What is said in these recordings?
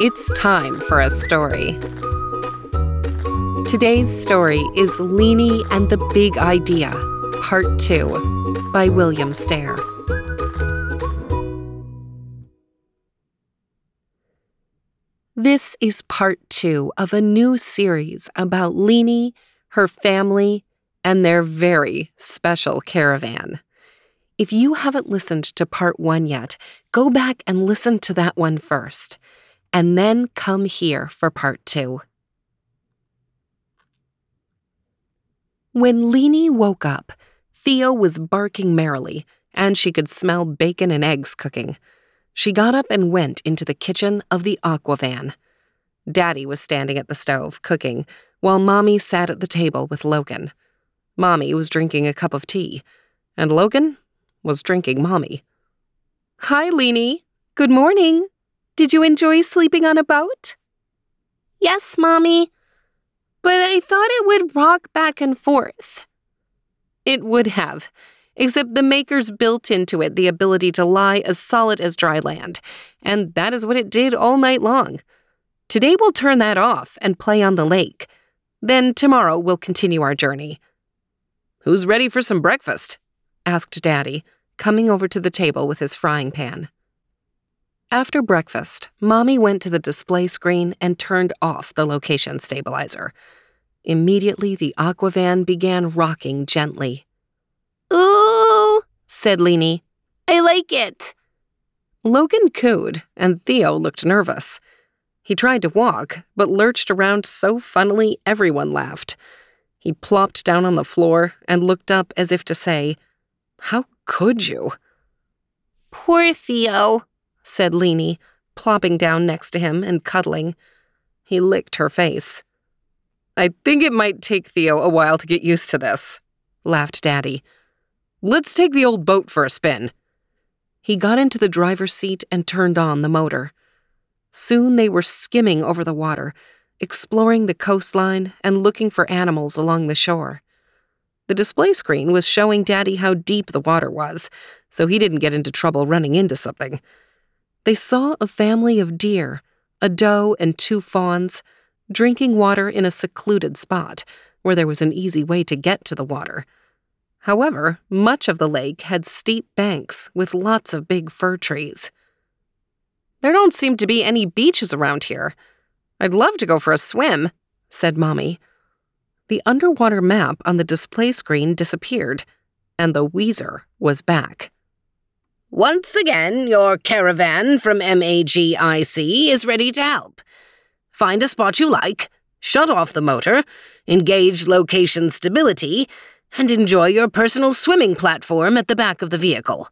It's time for a story. Today's story is Leanie and the Big Idea, Part 2, by William Stair. This is part two of a new series about Leanie, her family, and their very special caravan. If you haven't listened to part one yet, go back and listen to that one first, and then come here for part two. When Leanie woke up, Theo was barking merrily, and she could smell bacon and eggs cooking. She got up and went into the kitchen of the Aquavan. Daddy was standing at the stove, cooking, while Mommy sat at the table with Logan. Mommy was drinking a cup of tea, and Logan was drinking Mommy. Hi, Leanie. Good morning. Did you enjoy sleeping on a boat? Yes, Mommy. But I thought it would rock back and forth. It would have, except the makers built into it the ability to lie as solid as dry land, and that is what it did all night long. Today we'll turn that off and play on the lake. Then tomorrow we'll continue our journey. Who's ready for some breakfast? asked Daddy, coming over to the table with his frying pan. After breakfast, Mommy went to the display screen and turned off the location stabilizer. Immediately, the Aquavan began rocking gently. Ooh, said Leanie. I like it. Logan cooed, and Theo looked nervous. He tried to walk, but lurched around so funnily everyone laughed. He plopped down on the floor and looked up as if to say, How could you? Poor Theo, said Leanie, plopping down next to him and cuddling. He licked her face. I think it might take Theo a while to get used to this, laughed Daddy. Let's take the old boat for a spin. He got into the driver's seat and turned on the motor. Soon they were skimming over the water, exploring the coastline and looking for animals along the shore. The display screen was showing Daddy how deep the water was, so he didn't get into trouble running into something. They saw a family of deer, a doe and two fawns, drinking water in a secluded spot where there was an easy way to get to the water. However, much of the lake had steep banks with lots of big fir trees. There don't seem to be any beaches around here, I'd love to go for a swim, said Mommy. The underwater map on the display screen disappeared, and the Weezer was back. Once again, your caravan from MAGIC is ready to help. Find a spot you like, shut off the motor, engage location stability, and enjoy your personal swimming platform at the back of the vehicle.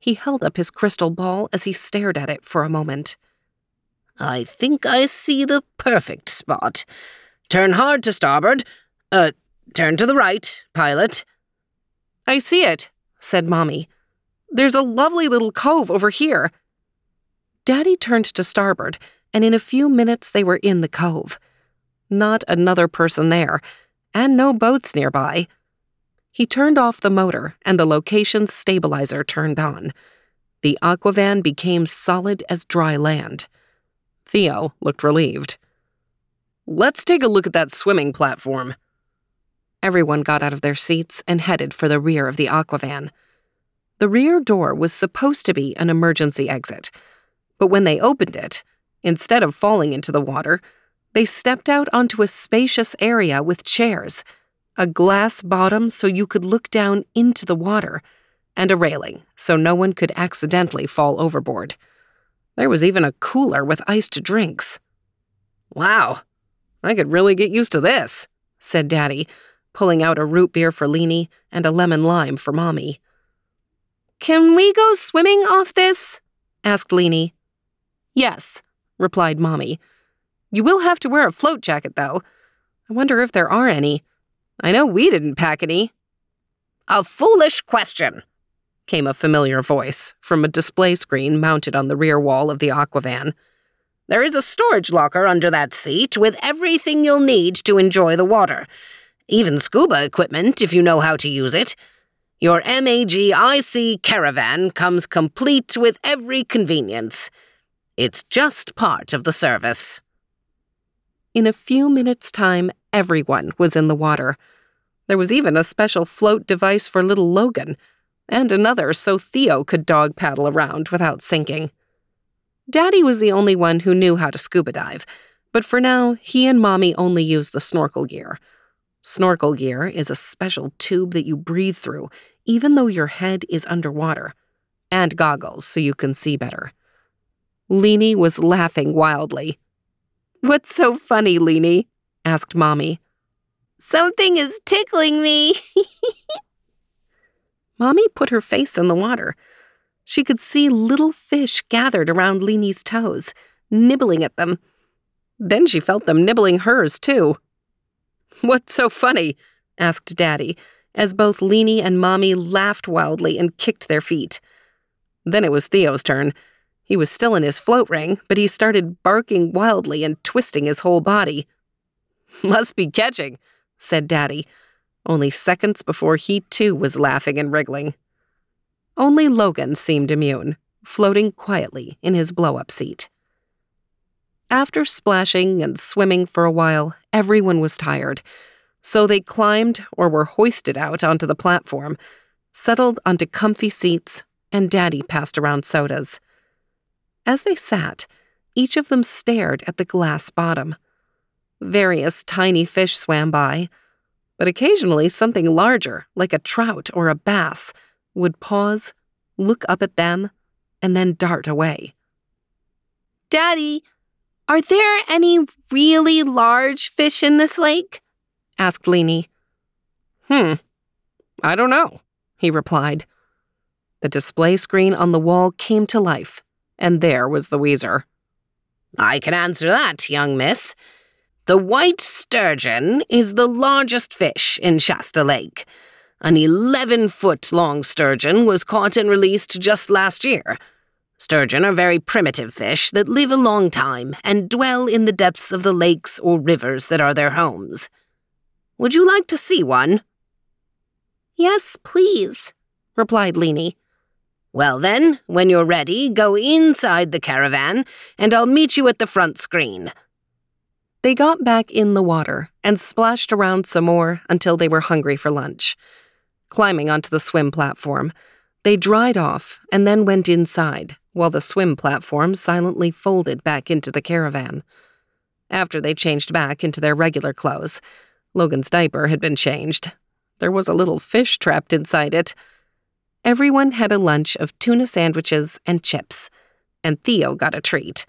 He held up his crystal ball as he stared at it for a moment. I think I see the perfect spot. Turn hard to starboard. Uh, turn to the right, pilot. I see it, said Mommy. There's a lovely little cove over here. Daddy turned to starboard, and in a few minutes they were in the cove. Not another person there, and no boats nearby. He turned off the motor, and the location stabilizer turned on. The Aquavan became solid as dry land. Theo looked relieved. Let's take a look at that swimming platform. Everyone got out of their seats and headed for the rear of the Aquavan. The rear door was supposed to be an emergency exit, but when they opened it, instead of falling into the water, they stepped out onto a spacious area with chairs, a glass bottom so you could look down into the water, and a railing so no one could accidentally fall overboard. There was even a cooler with iced drinks. Wow, I could really get used to this, said Daddy, pulling out a root beer for Leanie and a lemon lime for Mommy. Can we go swimming off this? asked Leanie. Yes, replied Mommy. You will have to wear a float jacket, though. I wonder if there are any. I know we didn't pack any. A foolish question, came a familiar voice from a display screen mounted on the rear wall of the Aquavan. There is a storage locker under that seat with everything you'll need to enjoy the water. Even scuba equipment if you know how to use it. Your MAGIC caravan comes complete with every convenience. It's just part of the service. In a few minutes' time, everyone was in the water. There was even a special float device for little Logan, and another so Theo could dog paddle around without sinking. Daddy was the only one who knew how to scuba dive, but for now, he and Mommy only used the snorkel gear. Snorkel gear is a special tube that you breathe through, even though your head is underwater, and goggles so you can see better. Leanie was laughing wildly. What's so funny, Leanie? asked Mommy. Something is tickling me. Mommy put her face in the water. She could see little fish gathered around Leanie's toes, nibbling at them. Then she felt them nibbling hers, too. What's so funny? asked Daddy, as both Leanie and Mommy laughed wildly and kicked their feet. Then it was Theo's turn. He was still in his float ring, but he started barking wildly and twisting his whole body. Must be catching, said Daddy, only seconds before he too was laughing and wriggling. Only Logan seemed immune, floating quietly in his blow up seat. After splashing and swimming for a while, everyone was tired, so they climbed or were hoisted out onto the platform, settled onto comfy seats, and Daddy passed around sodas. As they sat, each of them stared at the glass bottom. Various tiny fish swam by, but occasionally something larger, like a trout or a bass, would pause, look up at them, and then dart away. Daddy, are there any really large fish in this lake? asked Leanie. Hmm, I don't know, he replied. The display screen on the wall came to life, and there was the Weezer. I can answer that, young miss. The white sturgeon is the largest fish in Shasta Lake. An 11 foot long sturgeon was caught and released just last year. Sturgeon are very primitive fish that live a long time and dwell in the depths of the lakes or rivers that are their homes. Would you like to see one? Yes, please, replied Leanie. Well, then, when you're ready, go inside the caravan, and I'll meet you at the front screen. They got back in the water and splashed around some more until they were hungry for lunch. Climbing onto the swim platform, they dried off and then went inside while the swim platform silently folded back into the caravan. After they changed back into their regular clothes, Logan's diaper had been changed. There was a little fish trapped inside it. Everyone had a lunch of tuna sandwiches and chips, and Theo got a treat.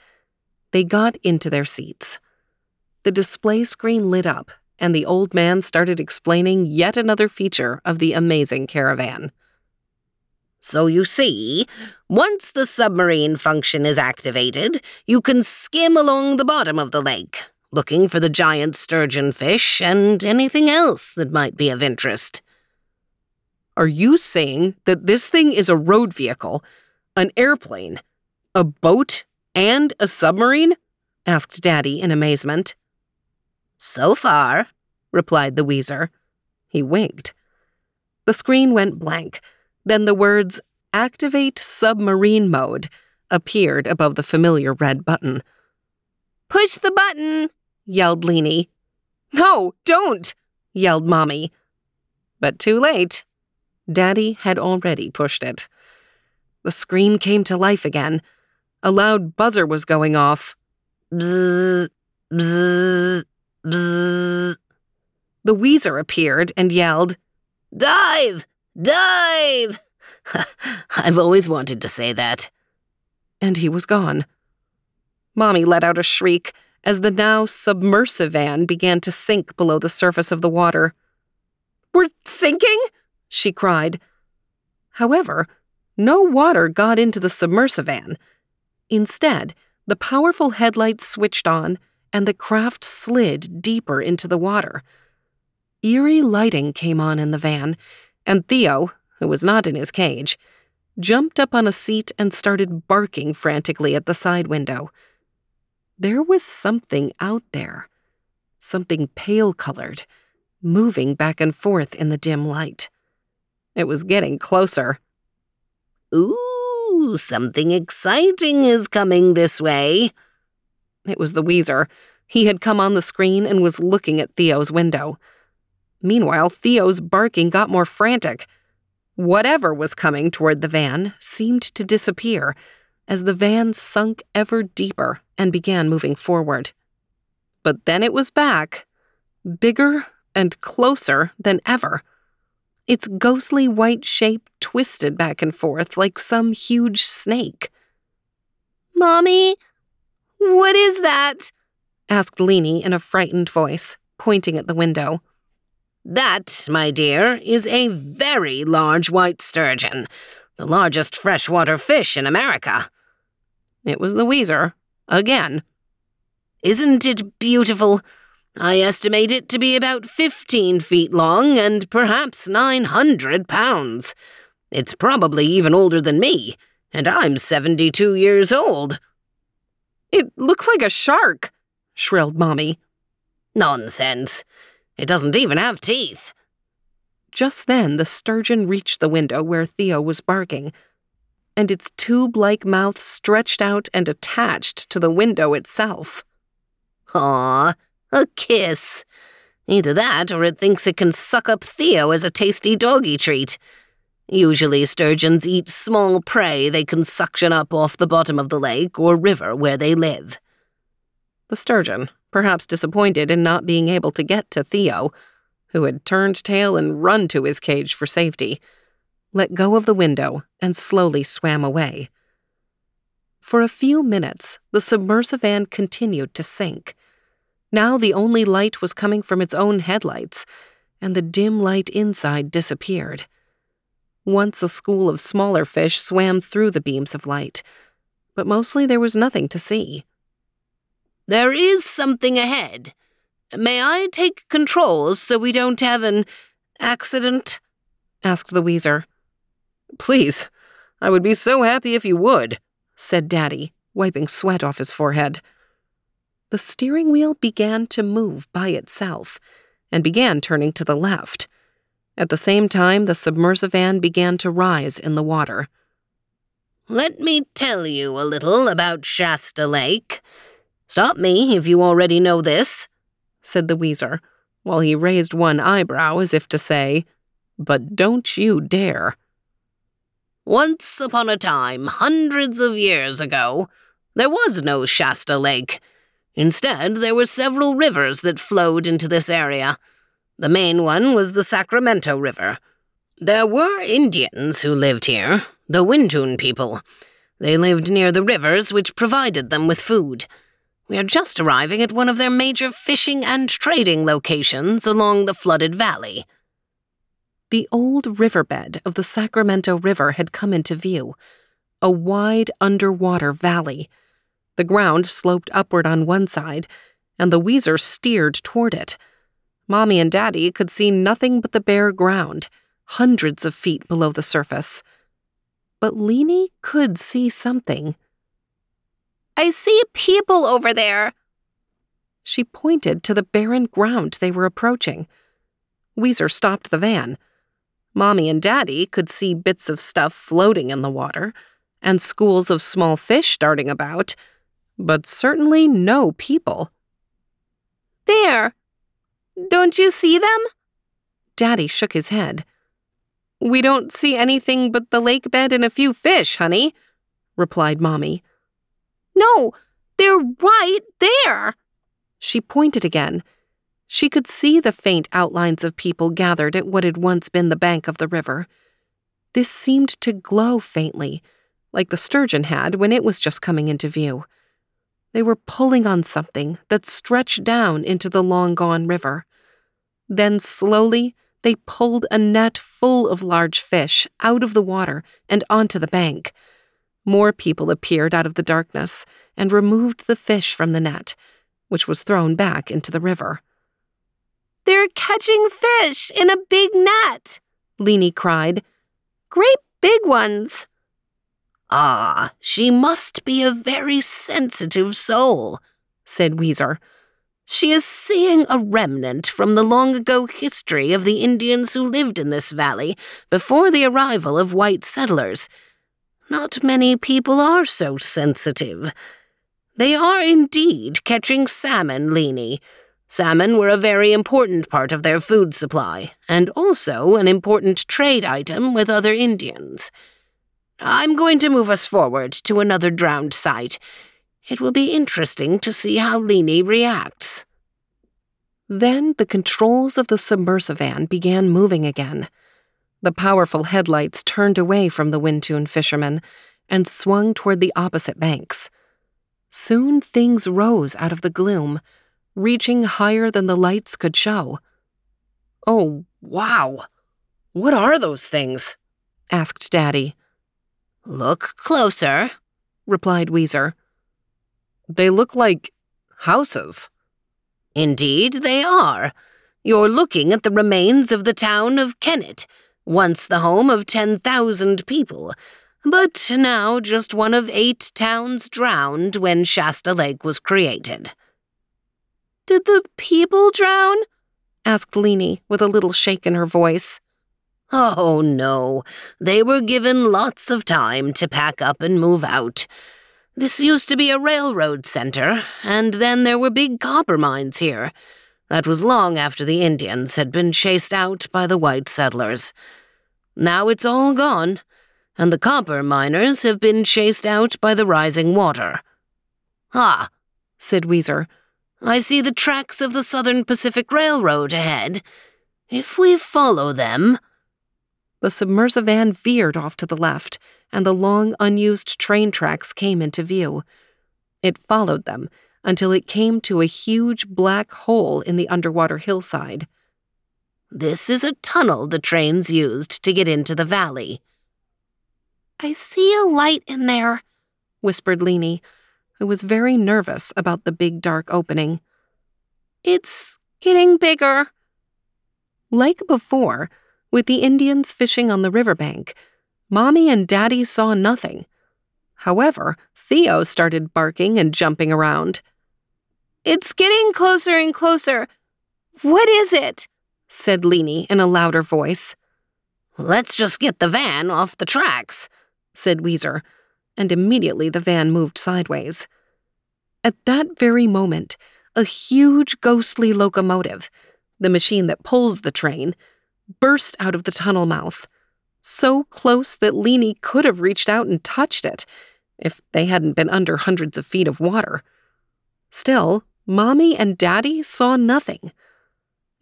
They got into their seats. The display screen lit up, and the old man started explaining yet another feature of the amazing caravan. So you see, once the submarine function is activated, you can skim along the bottom of the lake, looking for the giant sturgeon fish and anything else that might be of interest. Are you saying that this thing is a road vehicle, an airplane, a boat, and a submarine? asked Daddy in amazement. So far, replied the Weezer. He winked. The screen went blank. Then the words, Activate Submarine Mode, appeared above the familiar red button. Push the button, yelled Leanie. No, don't, yelled Mommy. But too late. Daddy had already pushed it. The screen came to life again. A loud buzzer was going off. Bzzz, bzzz, Bzzz. The Weezer appeared and yelled, Dive! Dive! I've always wanted to say that. And he was gone. Mommy let out a shriek as the now submersivan began to sink below the surface of the water. We're sinking? she cried. However, no water got into the submersivan. Instead, The powerful headlights switched on, and the craft slid deeper into the water. Eerie lighting came on in the van, and Theo, who was not in his cage, jumped up on a seat and started barking frantically at the side window. There was something out there, something pale colored, moving back and forth in the dim light. It was getting closer. Ooh, something exciting is coming this way. It was the Weezer. He had come on the screen and was looking at Theo's window. Meanwhile, Theo's barking got more frantic. Whatever was coming toward the van seemed to disappear as the van sunk ever deeper and began moving forward. But then it was back, bigger and closer than ever. Its ghostly white shape twisted back and forth like some huge snake. Mommy, what is that? asked Leanie in a frightened voice, pointing at the window. That, my dear, is a very large white sturgeon, the largest freshwater fish in America. It was the Weezer, again. Isn't it beautiful? I estimate it to be about 15 feet long and perhaps 900 pounds. It's probably even older than me, and I'm 72 years old. It looks like a shark, shrilled Mommy. Nonsense. It doesn't even have teeth. Just then, the sturgeon reached the window where Theo was barking, and its tube like mouth stretched out and attached to the window itself. Aw, a kiss. Either that or it thinks it can suck up Theo as a tasty doggy treat. Usually, sturgeons eat small prey they can suction up off the bottom of the lake or river where they live. The sturgeon, perhaps disappointed in not being able to get to Theo, who had turned tail and run to his cage for safety, let go of the window and slowly swam away. For a few minutes, the submersivan continued to sink. Now the only light was coming from its own headlights, and the dim light inside disappeared. Once a school of smaller fish swam through the beams of light, but mostly there was nothing to see. There is something ahead. May I take controls so we don't have an accident? asked the Weezer. Please, I would be so happy if you would, said Daddy, wiping sweat off his forehead. The steering wheel began to move by itself and began turning to the left. At the same time, the submersive submersivan began to rise in the water. Let me tell you a little about Shasta Lake. Stop me if you already know this, said the Weezer, while he raised one eyebrow as if to say, But don't you dare. Once upon a time, hundreds of years ago, there was no Shasta Lake. Instead, there were several rivers that flowed into this area. The main one was the Sacramento River. There were Indians who lived here, the Wintun people. They lived near the rivers, which provided them with food. We are just arriving at one of their major fishing and trading locations along the flooded valley. The old riverbed of the Sacramento River had come into view, a wide underwater valley. The ground sloped upward on one side, and the Weezer steered toward it. Mommy and Daddy could see nothing but the bare ground, hundreds of feet below the surface. But Leanie could see something. I see people over there. She pointed to the barren ground they were approaching. Weezer stopped the van. Mommy and Daddy could see bits of stuff floating in the water and schools of small fish darting about, but certainly no people. There! Don't you see them? Daddy shook his head. We don't see anything but the lake bed and a few fish, honey, replied Mommy. No, they're right there. She pointed again. She could see the faint outlines of people gathered at what had once been the bank of the river. This seemed to glow faintly, like the sturgeon had when it was just coming into view. They were pulling on something that stretched down into the long gone river. Then slowly, they pulled a net full of large fish out of the water and onto the bank. More people appeared out of the darkness and removed the fish from the net, which was thrown back into the river. They're catching fish in a big net, Leanie cried. Great big ones. Ah, she must be a very sensitive soul, said Weezer. She is seeing a remnant from the long ago history of the Indians who lived in this valley before the arrival of white settlers. Not many people are so sensitive. They are indeed catching salmon, Leanie. Salmon were a very important part of their food supply, and also an important trade item with other Indians. I'm going to move us forward to another drowned site. It will be interesting to see how Leanie reacts. Then the controls of the submersivan began moving again. The powerful headlights turned away from the Wintun fishermen and swung toward the opposite banks. Soon things rose out of the gloom, reaching higher than the lights could show. Oh, wow! What are those things? asked Daddy. Look closer, replied Weezer. They look like houses. Indeed, they are. You're looking at the remains of the town of Kennett, once the home of 10,000 people, but now just one of eight towns drowned when Shasta Lake was created. Did the people drown? asked Leanie with a little shake in her voice. Oh, no. They were given lots of time to pack up and move out. This used to be a railroad center, and then there were big copper mines here. That was long after the Indians had been chased out by the white settlers. Now it's all gone, and the copper miners have been chased out by the rising water. Ah, said Weezer. I see the tracks of the Southern Pacific Railroad ahead. If we follow them. The submersivan veered off to the left and the long unused train tracks came into view. It followed them until it came to a huge black hole in the underwater hillside. This is a tunnel the trains used to get into the valley. I see a light in there, whispered Leanie, who was very nervous about the big dark opening. It's getting bigger. Like before, with the Indians fishing on the riverbank, Mommy and Daddy saw nothing. However, Theo started barking and jumping around. It's getting closer and closer. What is it? Said Leanie in a louder voice. Let's just get the van off the tracks, said Weezer, and immediately the van moved sideways. At that very moment, a huge ghostly locomotive, the machine that pulls the train, burst out of the tunnel mouth so close that Leanie could have reached out and touched it if they hadn't been under hundreds of feet of water. Still, Mommy and Daddy saw nothing.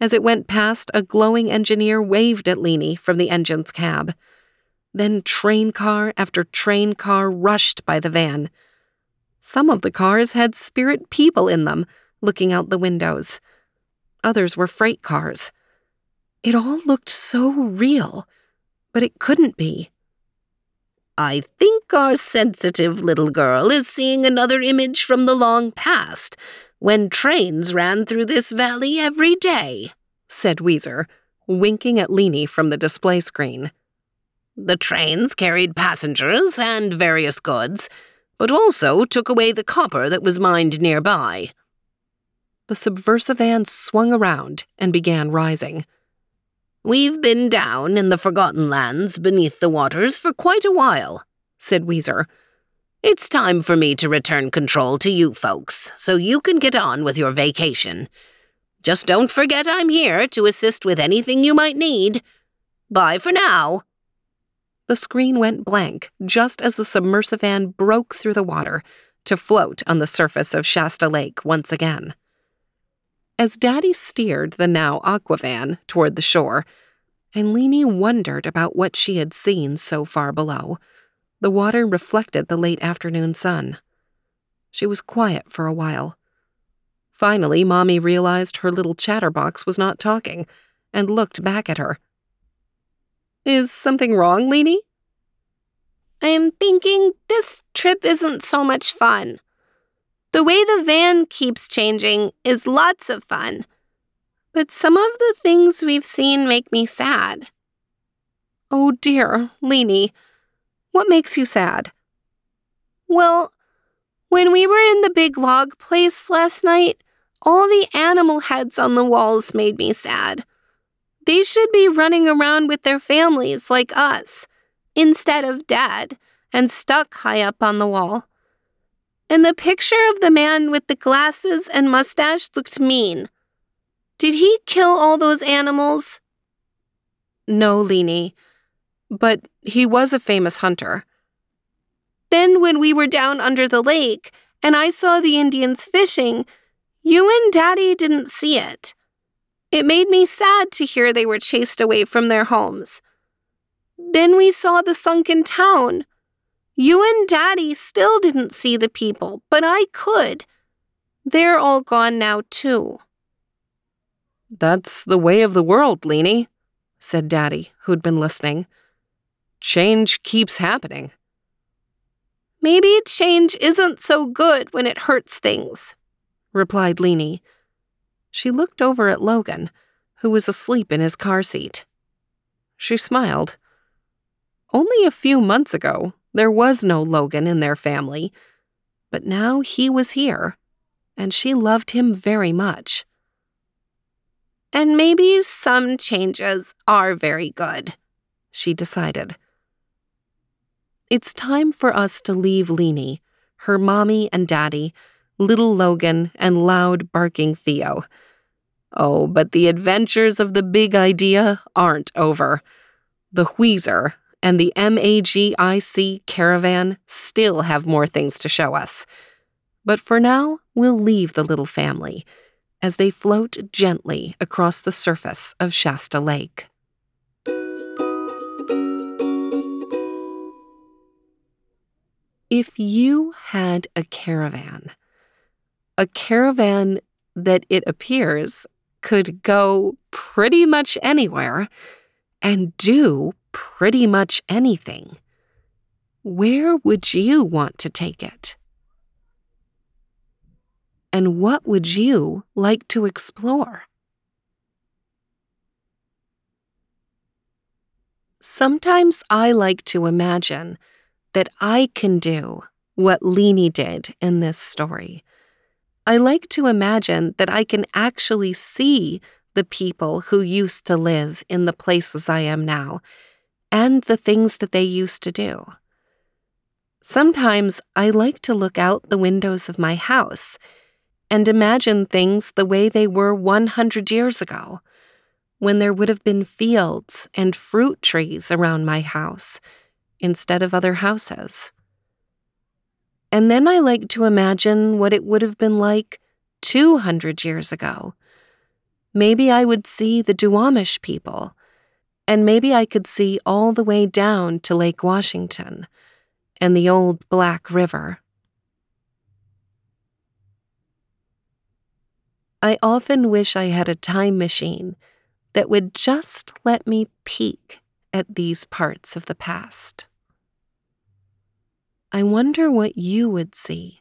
As it went past, a glowing engineer waved at Leanie from the engine's cab. Then train car after train car rushed by the van. Some of the cars had spirit people in them, looking out the windows. Others were freight cars. It all looked so real but it couldn't be. I think our sensitive little girl is seeing another image from the long past, when trains ran through this valley every day, said Weezer, winking at Leanie from the display screen. The trains carried passengers and various goods, but also took away the copper that was mined nearby. The submersivan swung around and began rising. We've been down in the Forgotten Lands beneath the waters for quite a while, said Weezer. It's time for me to return control to you folks, so you can get on with your vacation. Just don't forget I'm here to assist with anything you might need. Bye for now. The screen went blank just as the submersivan broke through the water to float on the surface of Shasta Lake once again. As Daddy steered the now Aquavan toward the shore, Leanie wondered about what she had seen so far below. The water reflected the late afternoon sun. She was quiet for a while. Finally, Mommy realized her little chatterbox was not talking and looked back at her. Is something wrong, Leanie? I am thinking this trip isn't so much fun. The way the van keeps changing is lots of fun, but some of the things we've seen make me sad. Oh dear, Leanie, what makes you sad? Well, when we were in the big log place last night, all the animal heads on the walls made me sad. They should be running around with their families like us, instead of dead and stuck high up on the wall. And the picture of the man with the glasses and mustache looked mean. Did he kill all those animals? No, Leanie, but he was a famous hunter. Then, when we were down under the lake and I saw the Indians fishing, you and Daddy didn't see it. It made me sad to hear they were chased away from their homes. Then we saw the sunken town. You and Daddy still didn't see the people, but I could. They're all gone now, too. That's the way of the world, Leanie, said Daddy, who'd been listening. Change keeps happening. Maybe change isn't so good when it hurts things, replied Leanie. She looked over at Logan, who was asleep in his car seat. She smiled. Only a few months ago, there was no Logan in their family, but now he was here, and she loved him very much. And maybe some changes are very good, she decided. It's time for us to leave Leanie, her mommy and daddy, little Logan, and loud barking Theo. Oh, but the adventures of the big idea aren't over. The Weezer and the MAGIC caravan still have more things to show us. But for now, we'll leave the little family as they float gently across the surface of Shasta Lake. If you had a caravan, a caravan that it appears could go pretty much anywhere and do pretty much anything, where would you want to take it? And what would you like to explore? Sometimes I like to imagine that I can do what Leanie did in this story. I like to imagine that I can actually see the people who used to live in the places I am now and the things that they used to do. Sometimes I like to look out the windows of my house and imagine things the way they were 100 years ago, when there would have been fields and fruit trees around my house instead of other houses. And then I like to imagine what it would have been like 200 years ago. Maybe I would see the Duwamish people, and maybe I could see all the way down to Lake Washington and the old Black River. I often wish I had a time machine that would just let me peek at these parts of the past. I wonder what you would see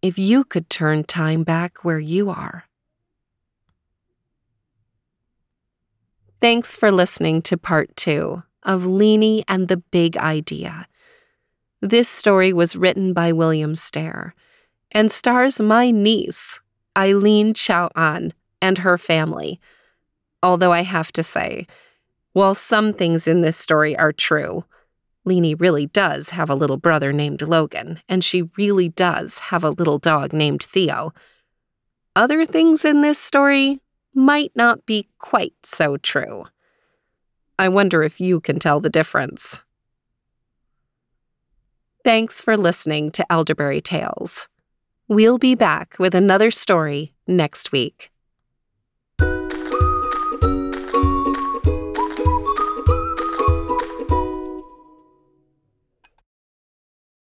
if you could turn time back where you are. Thanks for listening to part two of Leanie and the Big Idea. This story was written by William Stair and stars my niece, Eileen Chow An, and her family. Although I have to say, while some things in this story are true, Leanie really does have a little brother named Logan, and she really does have a little dog named Theo. Other things in this story might not be quite so true. I wonder if you can tell the difference. Thanks for listening to Elderberry Tales. We'll be back with another story next week.